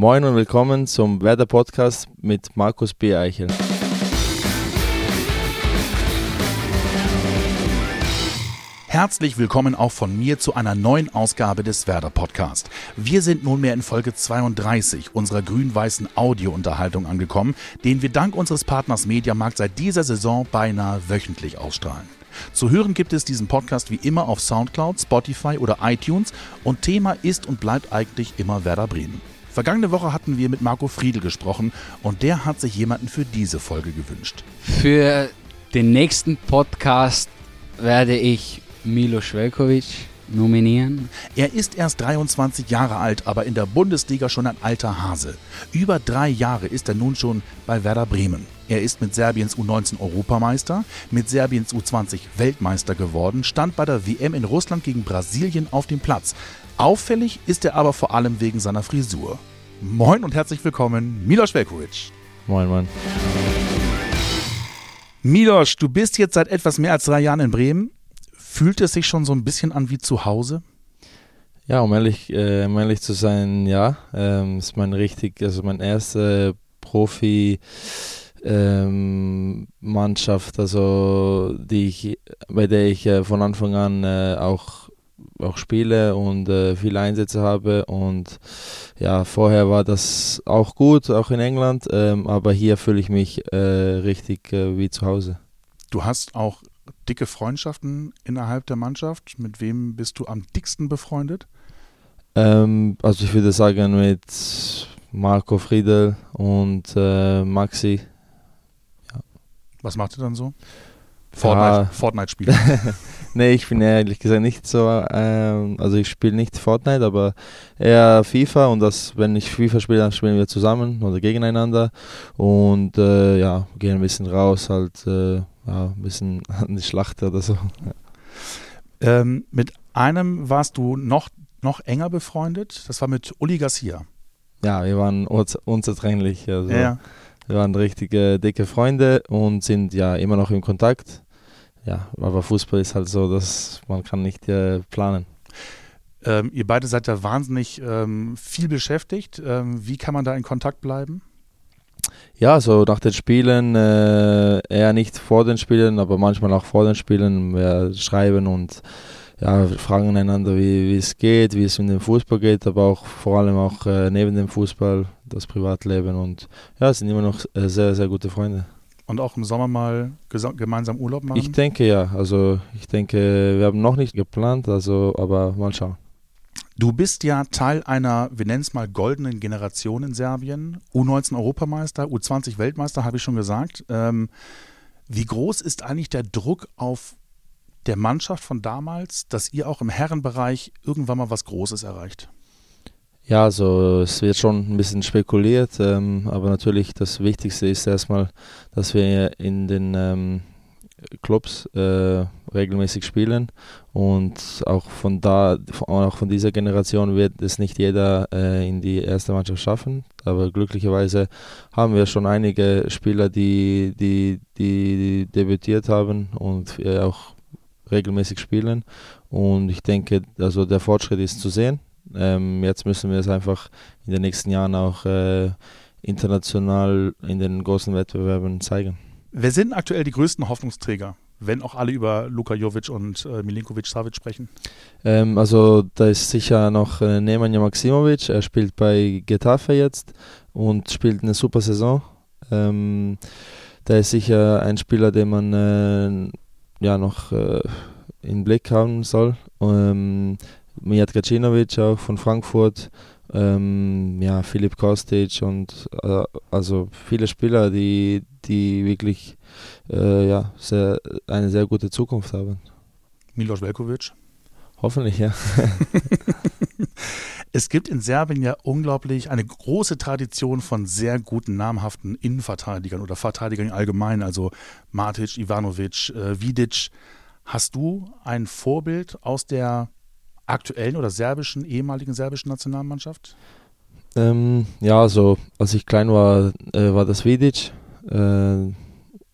Moin und willkommen zum Werder Podcast mit Markus B. Eichel. Herzlich willkommen auch von mir zu einer neuen Ausgabe des Werder Podcast. Wir sind nunmehr in Folge 32 unserer grün-weißen Audiounterhaltung angekommen, den wir dank unseres Partners Mediamarkt seit dieser Saison beinahe wöchentlich ausstrahlen. Zu hören gibt es diesen Podcast wie immer auf Soundcloud, Spotify oder iTunes und Thema ist und bleibt eigentlich immer Werder Bremen. Vergangene Woche hatten wir mit Marco Friedl gesprochen und der hat sich jemanden für diese Folge gewünscht. Für den nächsten Podcast werde ich Milo Velkovic nominieren. Er ist erst 23 Jahre alt, aber in der Bundesliga schon ein alter Hase. Über drei Jahre ist er nun schon bei Werder Bremen. Er ist mit Serbiens U19 Europameister, mit Serbiens U20 Weltmeister geworden, stand bei der WM in Russland gegen Brasilien auf dem Platz. Auffällig ist er aber vor allem wegen seiner Frisur. Moin und herzlich willkommen, Milos Velkovic. Moin, moin. Milos, du bist jetzt seit etwas mehr als drei Jahren in Bremen. Fühlt es sich schon so ein bisschen an wie zu Hause? Ja, um ehrlich, äh, um ehrlich zu sein, ja. Ähm, ist mein richtig, also mein erster Profi ähm, Mannschaft, also die ich, bei der ich äh, von Anfang an äh, auch auch spiele und äh, viele Einsätze habe und ja vorher war das auch gut auch in England ähm, aber hier fühle ich mich äh, richtig äh, wie zu Hause Du hast auch dicke Freundschaften innerhalb der Mannschaft. Mit wem bist du am dicksten befreundet? ähm, also ich würde sagen mit Marco Friedel und äh, Maxi Was macht ihr dann so? Ja. Fortnite, Fortnite-Spiele. Nee, ich bin ehrlich gesagt nicht so, ähm, also ich spiele nicht Fortnite, aber eher FIFA und das, wenn ich FIFA spiele, dann spielen wir zusammen oder gegeneinander und äh, ja, gehen ein bisschen raus, halt äh, ja, ein bisschen an die Schlacht oder so. ähm, mit einem warst du noch, noch enger befreundet. Das war mit Uli Garcia. Ja, wir waren unz- unzertrennlich, also Ja. wir waren richtige dicke Freunde und sind ja immer noch in Kontakt. Ja, aber Fußball ist halt so, dass man kann nicht äh, planen. Ähm, ihr beide seid ja wahnsinnig ähm, viel beschäftigt. Ähm, wie kann man da in Kontakt bleiben? Ja, so nach den Spielen, äh, eher nicht vor den Spielen, aber manchmal auch vor den Spielen. Wir schreiben und ja, fragen einander, wie, es geht, wie es in dem Fußball geht, aber auch vor allem auch äh, neben dem Fußball, das Privatleben. Und ja, sind immer noch äh, sehr, sehr gute Freunde. Und auch im Sommer mal gemeinsam Urlaub machen? Ich denke ja, also ich denke, wir haben noch nicht geplant, also aber mal schauen. Du bist ja Teil einer, wir nennen es mal, goldenen Generation in Serbien. U19 Europameister, U20 Weltmeister, habe ich schon gesagt. Ähm, wie groß ist eigentlich der Druck auf der Mannschaft von damals, dass ihr auch im Herrenbereich irgendwann mal was Großes erreicht? Ja, also es wird schon ein bisschen spekuliert, ähm, aber natürlich das Wichtigste ist erstmal, dass wir in den ähm, Clubs äh, regelmäßig spielen und auch von da, von- auch von dieser Generation wird es nicht jeder äh, in die erste Mannschaft schaffen, aber glücklicherweise haben wir schon einige Spieler, die, die, die debütiert haben und äh, auch regelmäßig spielen und ich denke, also der Fortschritt ist zu sehen. Ähm, jetzt müssen wir es einfach in den nächsten Jahren auch äh, international in den großen Wettbewerben zeigen. Wer sind aktuell die größten Hoffnungsträger, wenn auch alle über Luka Jovic und äh, Milinkovic Savic sprechen? Ähm, also da ist sicher noch äh, Nemanja Maximovic, er spielt bei Getafe jetzt und spielt eine super Saison. Ähm, da ist sicher ein Spieler, den man äh, ja noch äh, im Blick haben soll. Ähm, Mijat Gacinovic auch von Frankfurt, ähm, ja, Filip Kostic und äh, also viele Spieler, die, die wirklich äh, ja, sehr, eine sehr gute Zukunft haben. Milos Velkovic. Hoffentlich, ja. Es gibt in Serbien ja unglaublich eine große Tradition von sehr guten, namhaften Innenverteidigern oder Verteidigern allgemein, also Matic, Ivanovic, äh, Vidic. Hast du ein Vorbild aus der aktuellen oder serbischen, ehemaligen serbischen Nationalmannschaft? Ähm, ja, also als ich klein war, äh, war das Vidic äh,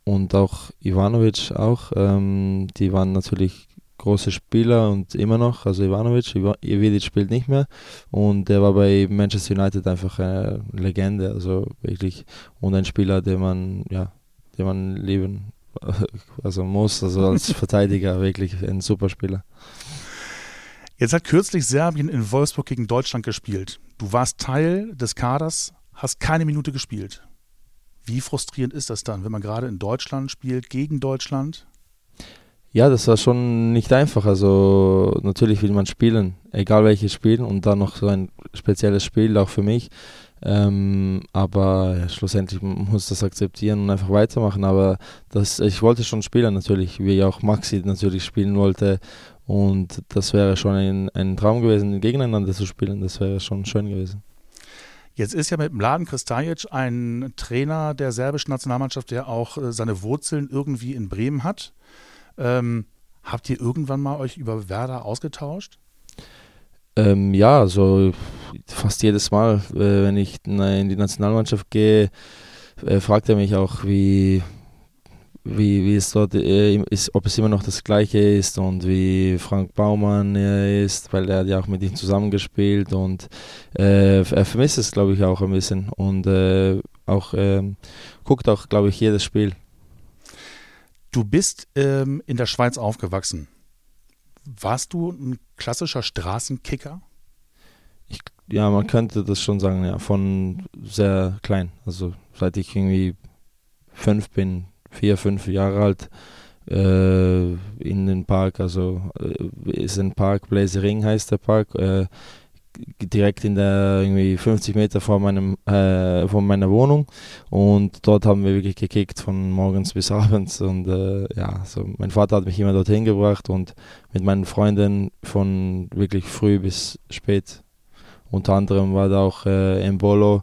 und auch Ivanovic auch. Ähm, die waren natürlich große Spieler und immer noch, also Ivanovic. Ividic spielt nicht mehr und er war bei Manchester United einfach eine Legende, also wirklich und ein Spieler, den man, ja, den man lieben also muss, also als Verteidiger wirklich ein super Spieler. Jetzt hat kürzlich Serbien in Wolfsburg gegen Deutschland gespielt. Du warst Teil des Kaders, hast keine Minute gespielt. Wie frustrierend ist das dann, wenn man gerade in Deutschland spielt, gegen Deutschland? Ja, das war schon nicht einfach. Also natürlich will man spielen, egal welches Spiel und dann noch so ein spezielles Spiel auch für mich. Ähm, aber ja, schlussendlich muss das akzeptieren und einfach weitermachen. Aber das, ich wollte schon spielen natürlich, wie auch Maxi natürlich spielen wollte. Und das wäre schon ein, ein Traum gewesen, gegeneinander zu spielen. Das wäre schon schön gewesen. Jetzt ist ja mit Mladen Kristajic ein Trainer der serbischen Nationalmannschaft, der auch äh, seine Wurzeln irgendwie in Bremen hat. Ähm, habt ihr irgendwann mal euch über Werder ausgetauscht? Ähm, ja, also fast jedes Mal, äh, wenn ich in die Nationalmannschaft gehe, äh, fragt er mich auch, wie, wie, wie es dort äh, ist, ob es immer noch das Gleiche ist und wie Frank Baumann ist, weil er hat ja auch mit ihm zusammengespielt und äh, er vermisst es, glaube ich, auch ein bisschen und äh, auch ähm, guckt auch, glaube ich, jedes Spiel. Du bist ähm, in der Schweiz aufgewachsen. Warst du ein klassischer Straßenkicker? Ich, ja, man könnte das schon sagen, ja, von sehr klein. Also seit ich irgendwie fünf bin, vier, fünf Jahre alt, äh, in den Park, also äh, ist ein Park, Blaze Ring heißt der Park, äh, direkt in der irgendwie 50 Meter vor meinem äh, von meiner Wohnung. Und dort haben wir wirklich gekickt von morgens bis abends. Und äh, ja so mein Vater hat mich immer dorthin gebracht und mit meinen Freunden von wirklich früh bis spät. Unter anderem war da auch äh, Embolo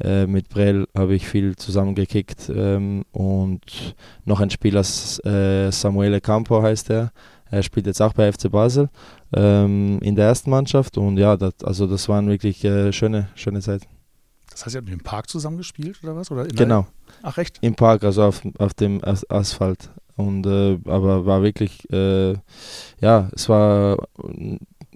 äh, mit Brell habe ich viel zusammengekickt ähm, und noch ein Spieler äh, Samuele Campo heißt er er spielt jetzt auch bei FC Basel ähm, in der ersten Mannschaft und ja, das, also das waren wirklich äh, schöne, schöne Zeiten. Das heißt, ihr habt im Park zusammengespielt oder was? Oder genau. Ach echt? Im Park, also auf, auf dem Asphalt. Und äh, aber war wirklich, äh, ja, es war,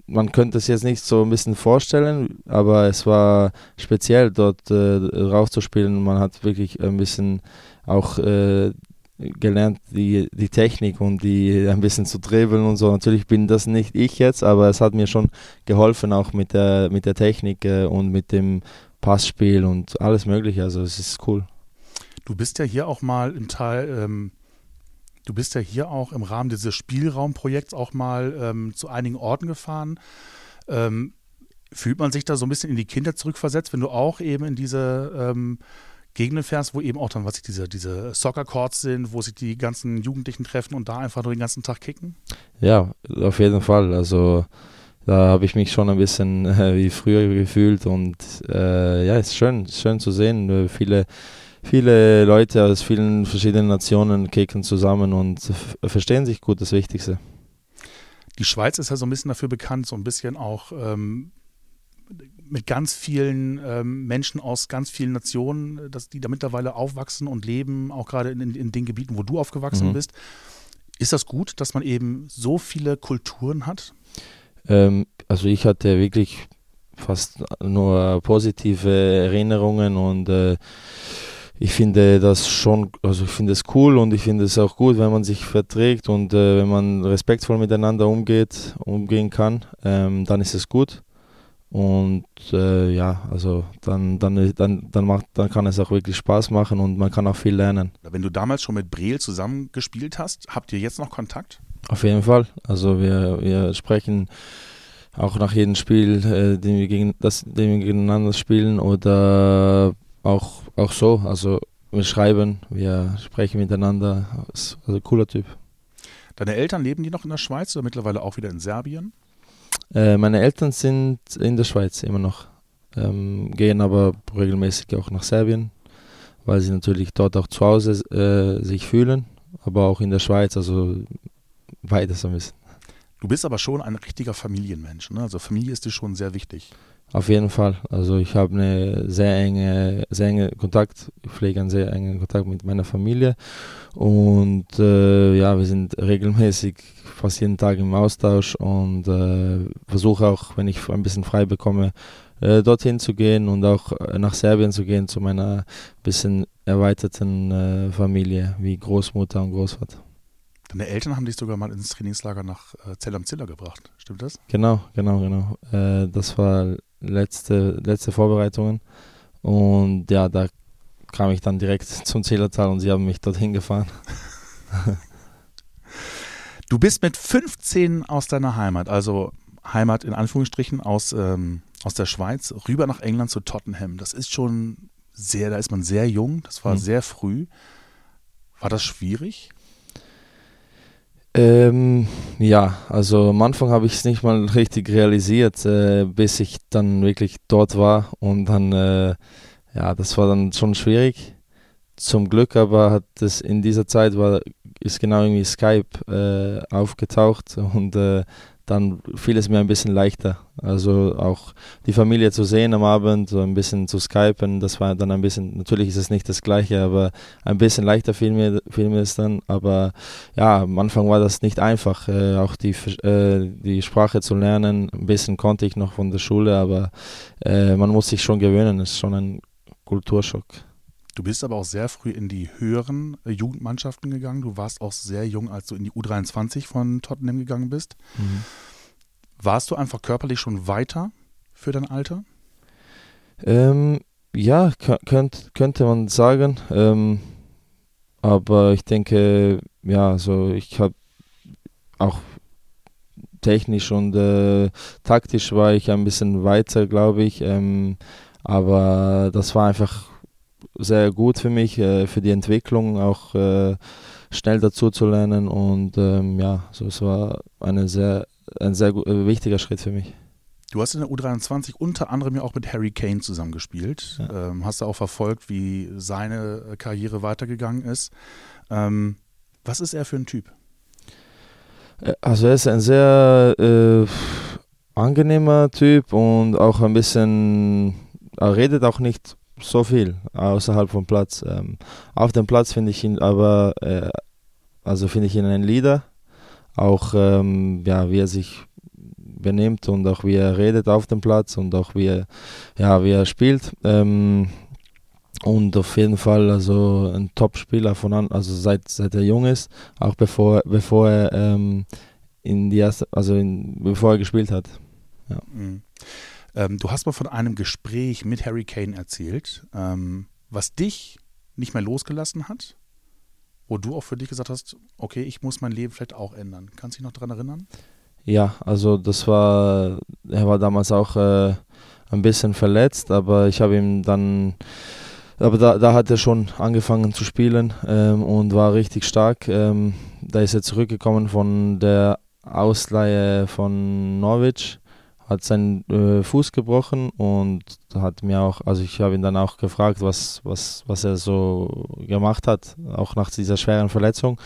man könnte es jetzt nicht so ein bisschen vorstellen, aber es war speziell dort äh, rauszuspielen. Man hat wirklich ein bisschen auch äh, gelernt, die, die Technik und die ein bisschen zu dribbeln und so. Natürlich bin das nicht ich jetzt, aber es hat mir schon geholfen, auch mit der, mit der Technik äh, und mit dem Passspiel und alles Mögliche. Also es ist cool. Du bist ja hier auch mal im Teil, ähm, du bist ja hier auch im Rahmen dieses Spielraumprojekts auch mal ähm, zu einigen Orten gefahren. Ähm, fühlt man sich da so ein bisschen in die Kinder zurückversetzt, wenn du auch eben in diese ähm, Gegenden fährst, wo eben auch dann, was ich, diese, diese Soccer-Courts sind, wo sich die ganzen Jugendlichen treffen und da einfach nur den ganzen Tag kicken? Ja, auf jeden Fall. Also da habe ich mich schon ein bisschen äh, wie früher gefühlt und äh, ja, ist schön, schön zu sehen. Äh, viele, viele Leute aus vielen verschiedenen Nationen kicken zusammen und verstehen sich gut, das Wichtigste. Die Schweiz ist ja so ein bisschen dafür bekannt, so ein bisschen auch ähm, mit ganz vielen ähm, Menschen aus ganz vielen Nationen, dass die da mittlerweile aufwachsen und leben, auch gerade in, in, in den Gebieten, wo du aufgewachsen mhm. bist. Ist das gut, dass man eben so viele Kulturen hat? Ähm, also ich hatte wirklich fast nur positive Erinnerungen und äh, ich finde das schon, also ich finde es cool und ich finde es auch gut, wenn man sich verträgt und äh, wenn man respektvoll miteinander umgeht, umgehen kann, ähm, dann ist es gut. Und äh, ja, also dann, dann, dann, dann, macht, dann kann es auch wirklich Spaß machen und man kann auch viel lernen. Wenn du damals schon mit Breel zusammen gespielt hast, habt ihr jetzt noch Kontakt? Auf jeden Fall. Also wir, wir sprechen auch nach jedem Spiel, äh, den, wir gegen, das, den wir gegeneinander spielen oder auch, auch so. Also wir schreiben, wir sprechen miteinander. Also cooler Typ. Deine Eltern leben die noch in der Schweiz oder mittlerweile auch wieder in Serbien? Äh, meine Eltern sind in der Schweiz immer noch, ähm, gehen aber regelmäßig auch nach Serbien, weil sie natürlich dort auch zu Hause äh, sich fühlen, aber auch in der Schweiz, also beides ein bisschen. Du bist aber schon ein richtiger Familienmensch, ne? also Familie ist dir schon sehr wichtig. Auf jeden Fall. Also ich habe eine sehr enge, sehr enge Kontakt, ich pflege einen sehr engen Kontakt mit meiner Familie und äh, ja, wir sind regelmäßig fast jeden Tag im Austausch und äh, versuche auch, wenn ich ein bisschen frei bekomme, äh, dorthin zu gehen und auch äh, nach Serbien zu gehen zu meiner bisschen erweiterten äh, Familie wie Großmutter und Großvater. Deine Eltern haben dich sogar mal ins Trainingslager nach äh, Zell am Ziller gebracht, stimmt das? Genau, genau, genau. Das war letzte, letzte Vorbereitungen. Und ja, da kam ich dann direkt zum Zillertal und sie haben mich dorthin gefahren. du bist mit 15 aus deiner Heimat, also Heimat in Anführungsstrichen aus, ähm, aus der Schweiz, rüber nach England zu Tottenham. Das ist schon sehr, da ist man sehr jung, das war mhm. sehr früh. War das schwierig? Ähm, ja, also am Anfang habe ich es nicht mal richtig realisiert, äh, bis ich dann wirklich dort war und dann, äh, ja, das war dann schon schwierig. Zum Glück aber hat es in dieser Zeit war, ist genau irgendwie Skype äh, aufgetaucht und äh, dann fiel es mir ein bisschen leichter. Also auch die Familie zu sehen am Abend, so ein bisschen zu skypen, das war dann ein bisschen, natürlich ist es nicht das gleiche, aber ein bisschen leichter fiel mir, fiel mir es dann. Aber ja, am Anfang war das nicht einfach, äh, auch die, äh, die Sprache zu lernen. Ein bisschen konnte ich noch von der Schule, aber äh, man muss sich schon gewöhnen, es ist schon ein Kulturschock. Du bist aber auch sehr früh in die höheren äh, Jugendmannschaften gegangen. Du warst auch sehr jung, als du in die U23 von Tottenham gegangen bist. Mhm. Warst du einfach körperlich schon weiter für dein Alter? Ähm, ja, könnt, könnte man sagen. Ähm, aber ich denke, ja, so ich habe auch technisch und äh, taktisch war ich ein bisschen weiter, glaube ich. Ähm, aber das war einfach sehr gut für mich, äh, für die Entwicklung, auch äh, schnell dazu zu lernen und ähm, ja, so es war eine sehr, ein sehr äh, wichtiger Schritt für mich. Du hast in der U23 unter anderem ja auch mit Harry Kane zusammengespielt. Ja. Ähm, hast du auch verfolgt, wie seine äh, Karriere weitergegangen ist. Ähm, was ist er für ein Typ? Äh, also er ist ein sehr äh, angenehmer Typ und auch ein bisschen, er redet auch nicht so viel außerhalb vom Platz. Ähm, auf dem Platz finde ich ihn aber, äh, also finde ich ihn ein Leader. Auch ähm, ja, wie er sich benimmt und auch wie er redet auf dem Platz und auch wie er, ja, wie er spielt. Ähm, und auf jeden Fall also ein Top-Spieler von an, also seit, seit er jung ist, auch bevor, bevor er ähm, in die erste, also in, bevor er gespielt hat. Ja. Mhm. Ähm, du hast mal von einem Gespräch mit Harry Kane erzählt, ähm, was dich nicht mehr losgelassen hat, wo du auch für dich gesagt hast, okay, ich muss mein Leben vielleicht auch ändern. Kannst du dich noch daran erinnern? Ja, also das war, er war damals auch äh, ein bisschen verletzt, aber ich habe ihm dann, aber da, da hat er schon angefangen zu spielen ähm, und war richtig stark. Ähm, da ist er zurückgekommen von der Ausleihe von Norwich hat seinen äh, Fuß gebrochen und hat mir auch, also ich habe ihn dann auch gefragt, was, was, was er so gemacht hat, auch nach dieser schweren Verletzung.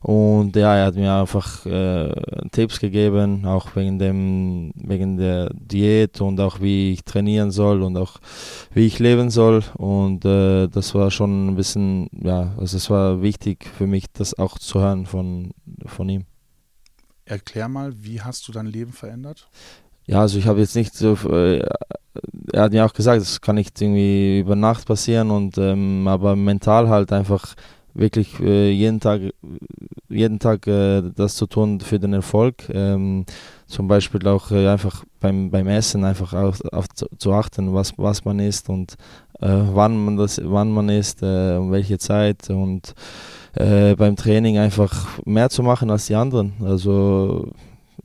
Und ja, er hat mir einfach äh, Tipps gegeben, auch wegen dem, wegen der Diät und auch wie ich trainieren soll und auch wie ich leben soll. Und äh, das war schon ein bisschen, ja, also es war wichtig für mich, das auch zu hören von, von ihm. Erklär mal, wie hast du dein Leben verändert? Ja, also ich habe jetzt nicht so, äh, er hat mir auch gesagt, das kann nicht irgendwie über Nacht passieren und ähm, aber mental halt einfach wirklich äh, jeden Tag, jeden Tag äh, das zu tun für den Erfolg. Ähm, zum Beispiel auch äh, einfach beim, beim Essen einfach auf, auf zu, achten, was, was man isst und äh, wann man das, wann man isst, äh, um welche Zeit und beim Training einfach mehr zu machen als die anderen. Also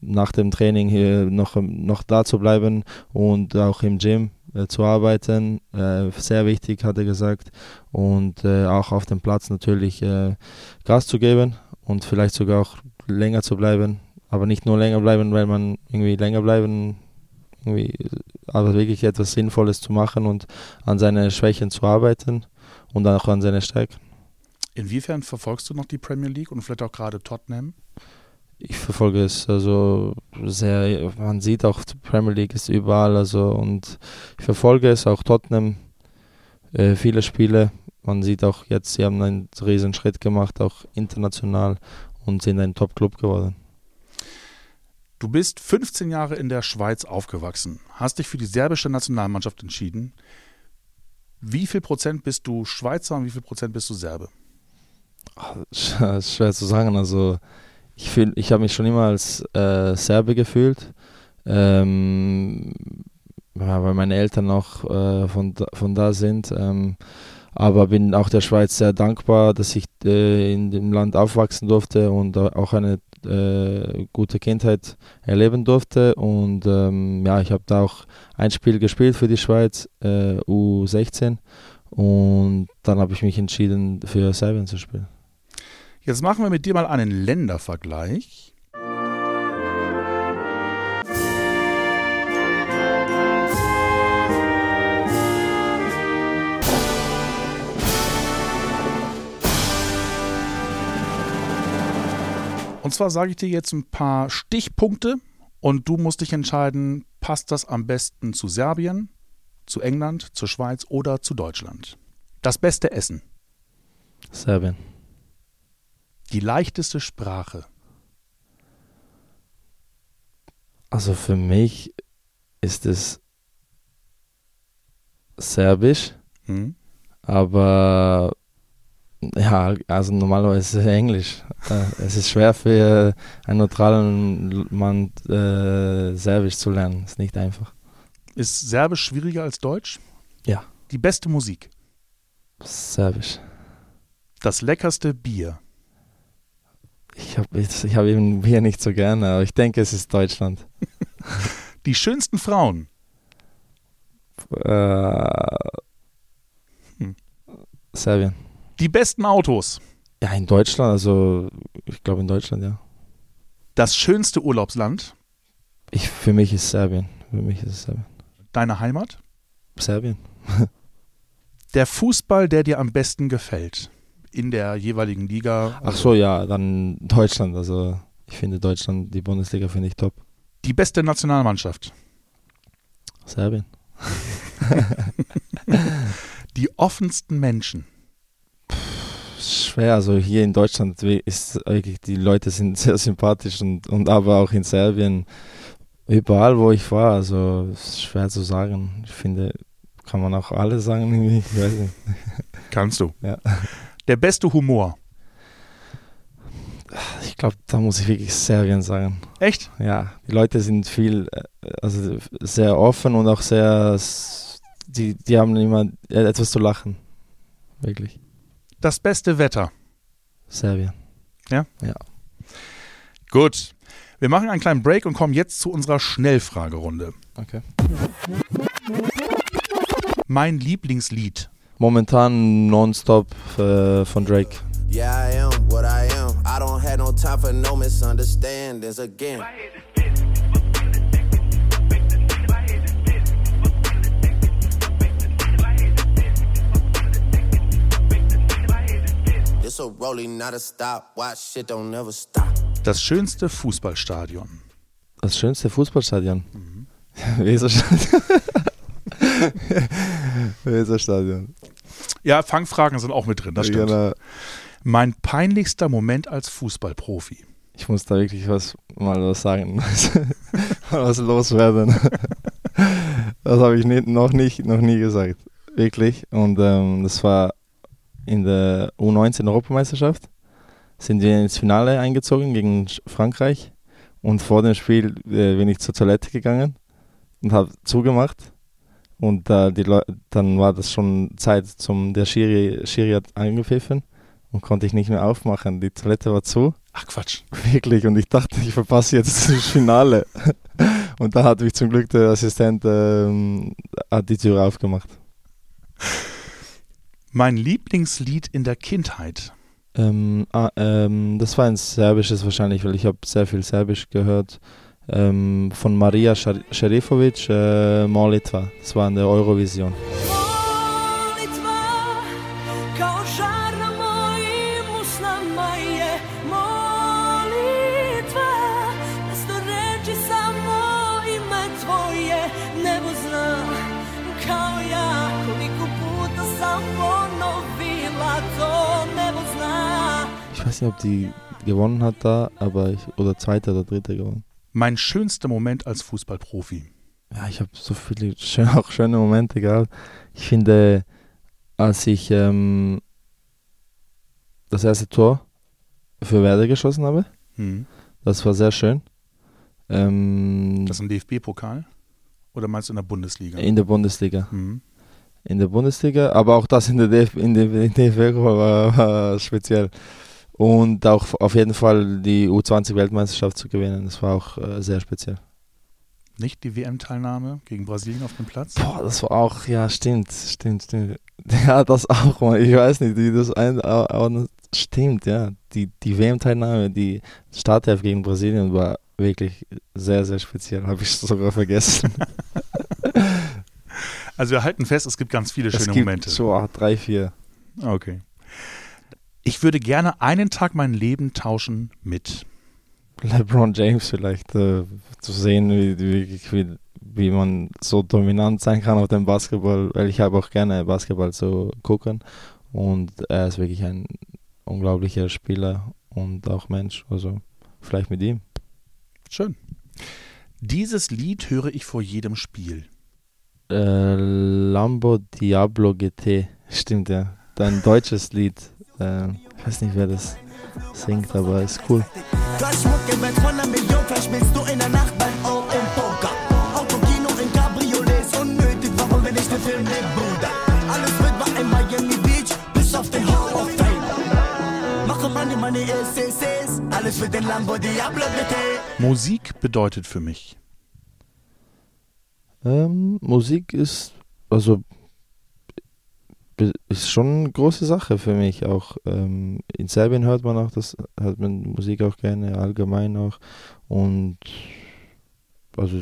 nach dem Training hier noch, noch da zu bleiben und auch im Gym äh, zu arbeiten. Äh, sehr wichtig, hat er gesagt. Und äh, auch auf dem Platz natürlich äh, Gas zu geben und vielleicht sogar auch länger zu bleiben. Aber nicht nur länger bleiben, weil man irgendwie länger bleiben, irgendwie, aber wirklich etwas Sinnvolles zu machen und an seine Schwächen zu arbeiten und auch an seine Stärken. Inwiefern verfolgst du noch die Premier League und vielleicht auch gerade Tottenham? Ich verfolge es also sehr, man sieht auch, die Premier League ist überall, also und ich verfolge es, auch Tottenham, äh, viele Spiele. Man sieht auch jetzt, sie haben einen riesen Schritt gemacht, auch international und sind ein Top-Club geworden. Du bist 15 Jahre in der Schweiz aufgewachsen, hast dich für die serbische Nationalmannschaft entschieden. Wie viel Prozent bist du Schweizer und wie viel Prozent bist du Serbe? Schwer zu sagen, also ich, fühl, ich habe mich schon immer als äh, Serbe gefühlt, ähm, ja, weil meine Eltern noch äh, von, von da sind. Ähm, aber bin auch der Schweiz sehr dankbar, dass ich äh, in dem Land aufwachsen durfte und auch eine äh, gute Kindheit erleben durfte. Und ähm, ja, ich habe da auch ein Spiel gespielt für die Schweiz, äh, U16. Und dann habe ich mich entschieden, für Serbien zu spielen. Jetzt machen wir mit dir mal einen Ländervergleich. Und zwar sage ich dir jetzt ein paar Stichpunkte und du musst dich entscheiden, passt das am besten zu Serbien, zu England, zur Schweiz oder zu Deutschland? Das beste Essen. Serbien. Die leichteste Sprache. Also für mich ist es Serbisch, hm. aber ja, also normalerweise ist es Englisch. Äh, es ist schwer für einen neutralen Mann äh, Serbisch zu lernen. Ist nicht einfach. Ist Serbisch schwieriger als Deutsch? Ja. Die beste Musik? Serbisch. Das leckerste Bier? Ich habe ich hab eben Bier nicht so gerne, aber ich denke, es ist Deutschland. Die schönsten Frauen? Äh, hm. Serbien. Die besten Autos? Ja, in Deutschland, also ich glaube in Deutschland, ja. Das schönste Urlaubsland? Ich, für mich ist Serbien. Für mich ist es Serbien. Deine Heimat? Serbien. der Fußball, der dir am besten gefällt in der jeweiligen Liga? Ach so, ja, dann Deutschland. Also ich finde Deutschland, die Bundesliga finde ich top. Die beste Nationalmannschaft? Serbien. die offensten Menschen? schwer. Also hier in Deutschland ist eigentlich, die Leute sind sehr sympathisch und, und aber auch in Serbien, überall wo ich war, also ist schwer zu sagen. Ich finde, kann man auch alle sagen, ich weiß nicht. Kannst du. Ja. Der beste Humor? Ich glaube, da muss ich wirklich Serbien sagen. Echt? Ja, die Leute sind viel, äh, also sehr offen und auch sehr, die, die haben immer etwas zu lachen. Wirklich. Das beste Wetter? Serbien. Ja? Ja. Gut. Wir machen einen kleinen Break und kommen jetzt zu unserer Schnellfragerunde. Okay. Mein Lieblingslied. Momentan nonstop äh, von Drake. Yeah, I am what I am. I don't have no time for no misunderstandings again. Das schönste Fußballstadion. Das schönste Fußballstadion? Mhm. Weserstadion. Weserstadion. Ja, Fangfragen sind auch mit drin, das stimmt. Genau. Mein peinlichster Moment als Fußballprofi. Ich muss da wirklich was mal was sagen, was loswerden. das habe ich nicht, noch nicht, noch nie gesagt, wirklich. Und ähm, das war in der U19 Europameisterschaft sind wir ins Finale eingezogen gegen Frankreich und vor dem Spiel äh, bin ich zur Toilette gegangen und habe zugemacht und äh, die dann war das schon Zeit zum der Schiri, Schiri hat angepfiffen und konnte ich nicht mehr aufmachen. Die Toilette war zu. Ach Quatsch. Wirklich und ich dachte, ich verpasse jetzt das Finale. und da hat mich zum Glück der Assistent ähm, hat die Tür aufgemacht. Mein Lieblingslied in der Kindheit. Ähm, ah, ähm, das war ein serbisches wahrscheinlich, weil ich habe sehr viel Serbisch gehört ähm, von Maria Šerefovic, äh, Molitva. Das war in der Eurovision. Ich weiß nicht, ob die gewonnen hat da, aber ich, oder zweiter oder dritter gewonnen. Mein schönster Moment als Fußballprofi. Ja, ich habe so viele schön, auch schöne Momente gehabt. Ich finde, als ich ähm, das erste Tor für Werder geschossen habe, Hm. das war sehr schön. Ähm, Das ein DFB-Pokal? Oder meinst du in der Bundesliga? in der Bundesliga. Hm. In der Bundesliga, aber auch das in der DF in der, in der DFB war, war speziell. Und auch auf jeden Fall die U20-Weltmeisterschaft zu gewinnen, das war auch äh, sehr speziell. Nicht die WM-Teilnahme gegen Brasilien auf dem Platz? Boah, das war auch, ja, stimmt, stimmt, stimmt. Ja, das auch mal. Ich weiß nicht, wie das ein, aber stimmt, ja. Die, die WM-Teilnahme, die Startelf gegen Brasilien war wirklich sehr, sehr speziell. Habe ich sogar vergessen. Also wir halten fest, es gibt ganz viele es schöne gibt Momente. so ah, drei, vier. Okay. Ich würde gerne einen Tag mein Leben tauschen mit. LeBron James vielleicht äh, zu sehen, wie, wie, wie, man so dominant sein kann auf dem Basketball, weil ich habe auch gerne Basketball zu gucken und er ist wirklich ein unglaublicher Spieler und auch Mensch, also vielleicht mit ihm. Schön. Dieses Lied höre ich vor jedem Spiel. Äh, Lambo Diablo GT, stimmt ja, ein deutsches Lied, äh, ich weiß nicht wer das singt, aber ist cool. Gleich Mucke mit von einer Million, vielleicht spielst du in der Nacht beim O im Poker. Autokino in Cabriolets, unnötig, warum will ich den Film nehmen, Bruder? Alles wird bei in Miami Beach, bis auf den Hall of Fame. Mache Money, Money, ist, ist, ist, alles für den Lambo Diablo GT. Musik bedeutet für mich. Ähm, Musik ist, also ist schon eine große Sache für mich auch. Ähm, in Serbien hört man auch das, hört man Musik auch gerne, allgemein auch. Und also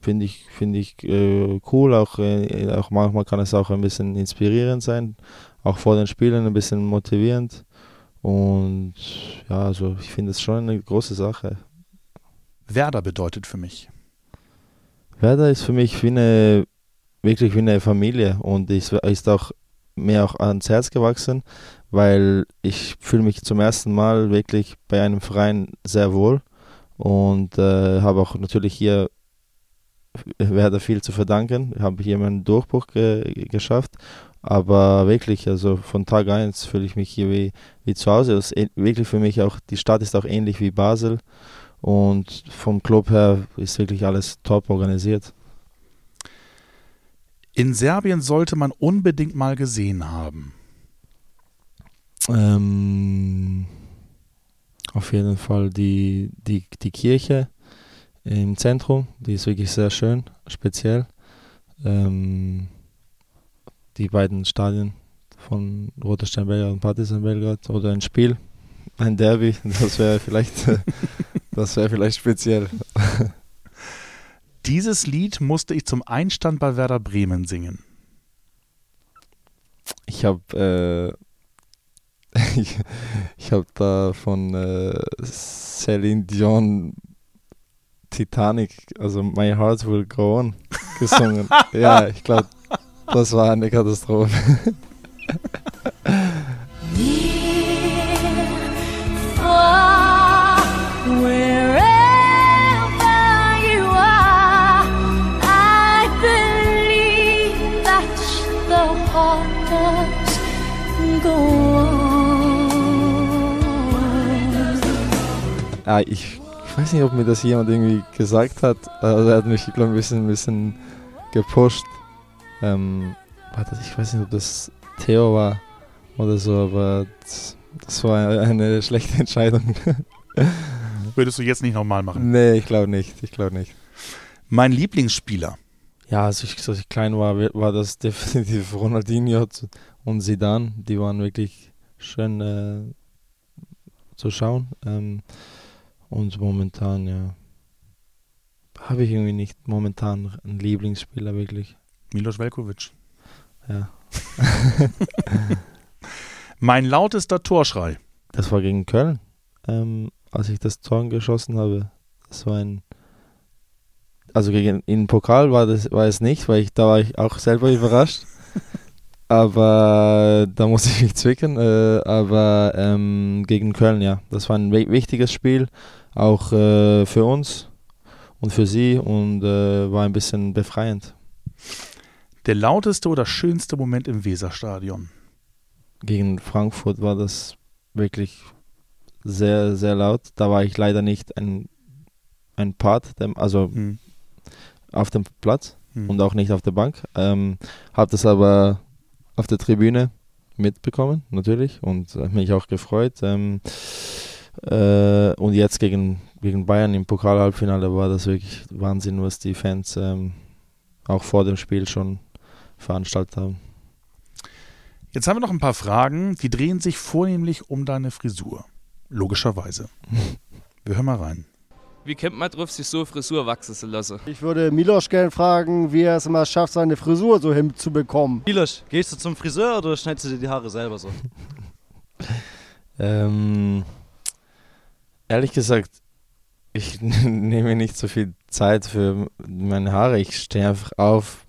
finde ich, finde ich äh, cool, auch, äh, auch manchmal kann es auch ein bisschen inspirierend sein, auch vor den Spielen ein bisschen motivierend. Und ja, also ich finde es schon eine große Sache. Werder bedeutet für mich. Werder ist für mich wie eine, wirklich wie eine Familie und ist, ist auch mir auch ans Herz gewachsen, weil ich fühle mich zum ersten Mal wirklich bei einem Verein sehr wohl und äh, habe auch natürlich hier Werder viel zu verdanken, habe hier meinen Durchbruch ge geschafft, aber wirklich, also von Tag 1 fühle ich mich hier wie, wie zu Hause. Das ist wirklich für mich auch, die Stadt ist auch ähnlich wie Basel und vom Club her ist wirklich alles top organisiert. In Serbien sollte man unbedingt mal gesehen haben. Ähm, auf jeden Fall die, die, die Kirche im Zentrum, die ist wirklich sehr schön, speziell. Ähm, die beiden Stadien von Roter Stern Belgrad und Partizan Belgrad oder ein Spiel, ein Derby, das wäre vielleicht, das wäre vielleicht speziell. Dieses Lied musste ich zum Einstand bei Werder Bremen singen. Ich habe äh, ich, ich habe da von äh, Celine Dion Titanic, also My Heart Will Go On gesungen. ja, ich glaube, das war eine Katastrophe. Ah, ich, ich weiß nicht, ob mir das jemand irgendwie gesagt hat. Also er hat mich, glaube ein bisschen, ein bisschen gepusht. Ähm, warte, ich weiß nicht, ob das Theo war oder so, aber das, das war eine schlechte Entscheidung. Würdest du jetzt nicht nochmal machen? nee, ich glaube nicht. Ich glaube nicht. Mein Lieblingsspieler. Ja, als ich, als ich klein war, war das definitiv Ronaldinho und Zidane. Die waren wirklich schön äh, zu schauen. Ähm, und momentan, ja, habe ich irgendwie nicht momentan einen Lieblingsspieler wirklich. Milos Velkovic. Ja, Mein lautester Torschrei. das war gegen Köln, ähm, als ich das Tor geschossen habe. Das war ein also gegen in Pokal war das war es nicht, weil ich da war ich auch selber überrascht. aber da muss ich mich zwicken. Äh, aber ähm, gegen Köln, ja, das war ein wi- wichtiges Spiel, auch äh, für uns und für sie und äh, war ein bisschen befreiend. Der lauteste oder schönste Moment im Weserstadion? Gegen Frankfurt war das wirklich sehr, sehr laut. Da war ich leider nicht ein, ein Part, dem, also Hm. auf dem Platz Hm. und auch nicht auf der Bank. Ähm, habe das aber auf der Tribüne mitbekommen, natürlich, und äh, mich auch gefreut. Ähm, äh, und jetzt gegen, gegen Bayern im Pokal-Halbfinale war das wirklich Wahnsinn, was die Fans ähm, auch vor dem Spiel schon veranstaltet haben. Jetzt haben wir noch ein paar Fragen, die drehen sich vornehmlich um deine Frisur. Logischerweise. Wir hören mal rein. Wie kommt man drauf, sich so Frisur wachsen zu lassen? Ich würde Milos gerne fragen, wie er es immer schafft, seine Frisur so hinzubekommen. Milos, gehst du zum Friseur oder schneidest du dir die Haare selber so? Ähm, ehrlich gesagt, ich nehme nicht so viel Zeit für meine Haare. Ich stehe einfach auf.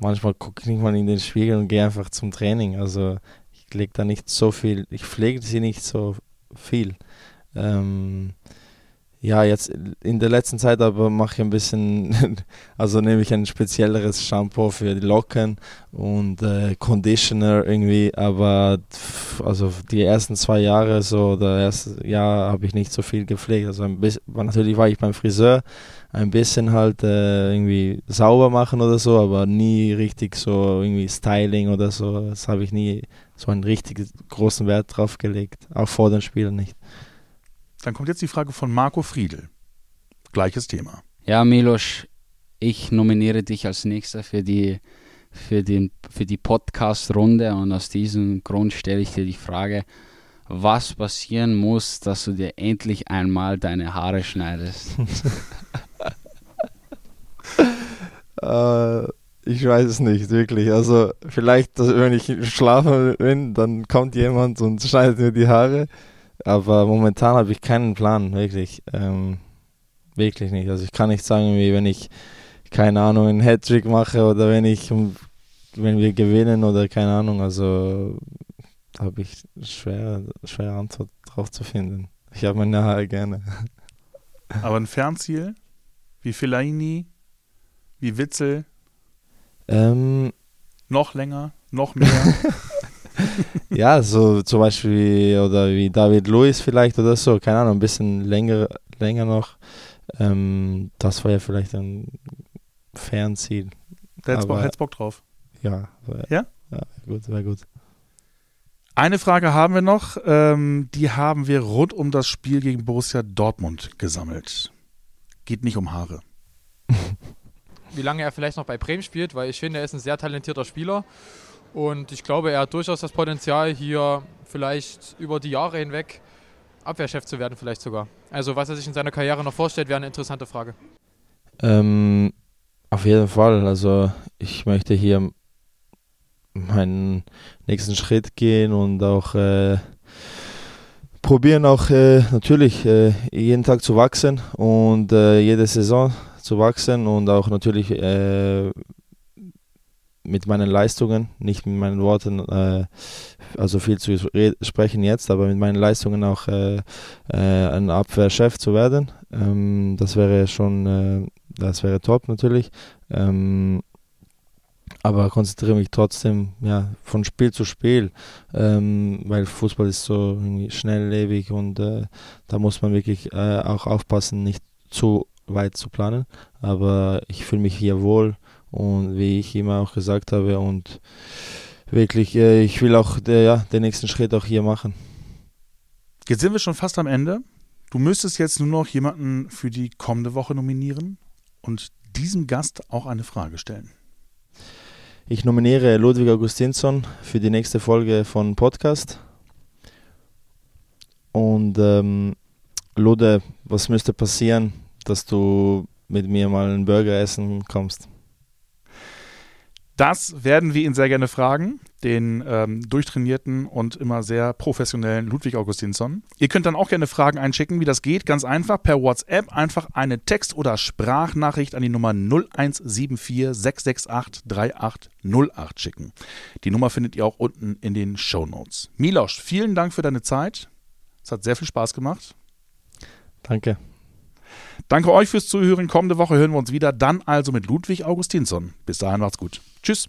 Manchmal gucke ich nicht mal in den Spiegel und gehe einfach zum Training. Also ich lege da nicht so viel, ich pflege sie nicht so viel. Ähm, ja, jetzt in der letzten Zeit aber mache ich ein bisschen, also nehme ich ein spezielleres Shampoo für die Locken und äh, Conditioner irgendwie, aber also die ersten zwei Jahre so oder erste Jahr habe ich nicht so viel gepflegt. Also ein bisschen, natürlich war ich beim Friseur, ein bisschen halt äh, irgendwie sauber machen oder so, aber nie richtig so irgendwie Styling oder so. Das habe ich nie so einen richtig großen Wert drauf gelegt, auch vor den Spielen nicht. Dann kommt jetzt die Frage von Marco Friedl. Gleiches Thema. Ja, Milos, ich nominiere dich als nächster für die, für den, für die Podcast-Runde und aus diesem Grund stelle ich dir die Frage, was passieren muss, dass du dir endlich einmal deine Haare schneidest? Äh, ich weiß es nicht, wirklich. Also vielleicht, dass, wenn ich schlafen bin, dann kommt jemand und schneidet mir die Haare. Aber momentan habe ich keinen Plan, wirklich. Ähm, wirklich nicht. Also ich kann nicht sagen, wie wenn ich, keine Ahnung, einen Hattrick mache oder wenn ich, wenn wir gewinnen oder keine Ahnung. Also habe ich schwer, schwere Antwort drauf zu finden. Ich habe meine Haare gerne. Aber ein Fernziel? Wie Fellaini? Wie Witzel? Ähm, Noch länger? Noch mehr? Ja, so zum Beispiel oder wie David Luiz vielleicht oder so, keine Ahnung, ein bisschen länger, länger noch. Ähm, das war ja vielleicht ein Fernziel. Der hätte Bock, Aber- hätt's Bock drauf. Ja, wär- Ja? Ja, gut, wäre gut. Eine Frage haben wir noch. Ähm, die haben wir rund um das Spiel gegen Borussia Dortmund gesammelt. Geht nicht um Haare. wie lange er vielleicht noch bei Bremen spielt, weil ich finde, er ist ein sehr talentierter Spieler und ich glaube, er hat durchaus das Potenzial, hier vielleicht über die Jahre hinweg Abwehrchef zu werden, vielleicht sogar. Also, was er sich in seiner Karriere noch vorstellt, wäre eine interessante Frage. Ähm, auf jeden Fall. Also ich möchte hier meinen nächsten Schritt gehen und auch äh, probieren auch äh, natürlich äh, jeden Tag zu wachsen und äh, jede Saison zu wachsen und auch natürlich äh, mit meinen Leistungen, nicht mit meinen Worten, äh, also viel zu re- sprechen jetzt, aber mit meinen Leistungen auch äh, äh, ein Abwehrchef zu werden. Ähm, das wäre schon, äh, das wäre top natürlich. Ähm, aber konzentriere mich trotzdem ja, von Spiel zu Spiel, ähm, weil Fußball ist so schnelllebig und äh, da muss man wirklich äh, auch aufpassen, nicht zu weit zu planen. Aber ich fühle mich hier wohl und wie ich immer auch gesagt habe und wirklich, äh, ich will auch der, ja, den nächsten Schritt auch hier machen. Jetzt sind wir schon fast am Ende. Du müsstest jetzt nur noch jemanden für die kommende Woche nominieren und diesem Gast auch eine Frage stellen. Ich nominiere Ludwig Augustinsson für die nächste Folge von Podcast. Und ähm, Lude, was müsste passieren, dass du mit mir mal einen Burger essen kommst? Das werden wir ihn sehr gerne fragen. den ähm, durchtrainierten und immer sehr professionellen Ludwig Augustinsson. Ihr könnt dann auch gerne Fragen einschicken, wie das geht. Ganz einfach per WhatsApp einfach eine Text- oder Sprachnachricht an die Nummer 0174 668 3808 schicken. Die Nummer findet ihr auch unten in den Show Notes. Milosch, vielen Dank für deine Zeit. Es hat sehr viel Spaß gemacht. Danke. Danke euch fürs Zuhören. Kommende Woche hören wir uns wieder. Dann also mit Ludwig Augustinsson. Bis dahin macht's gut. Tschüss.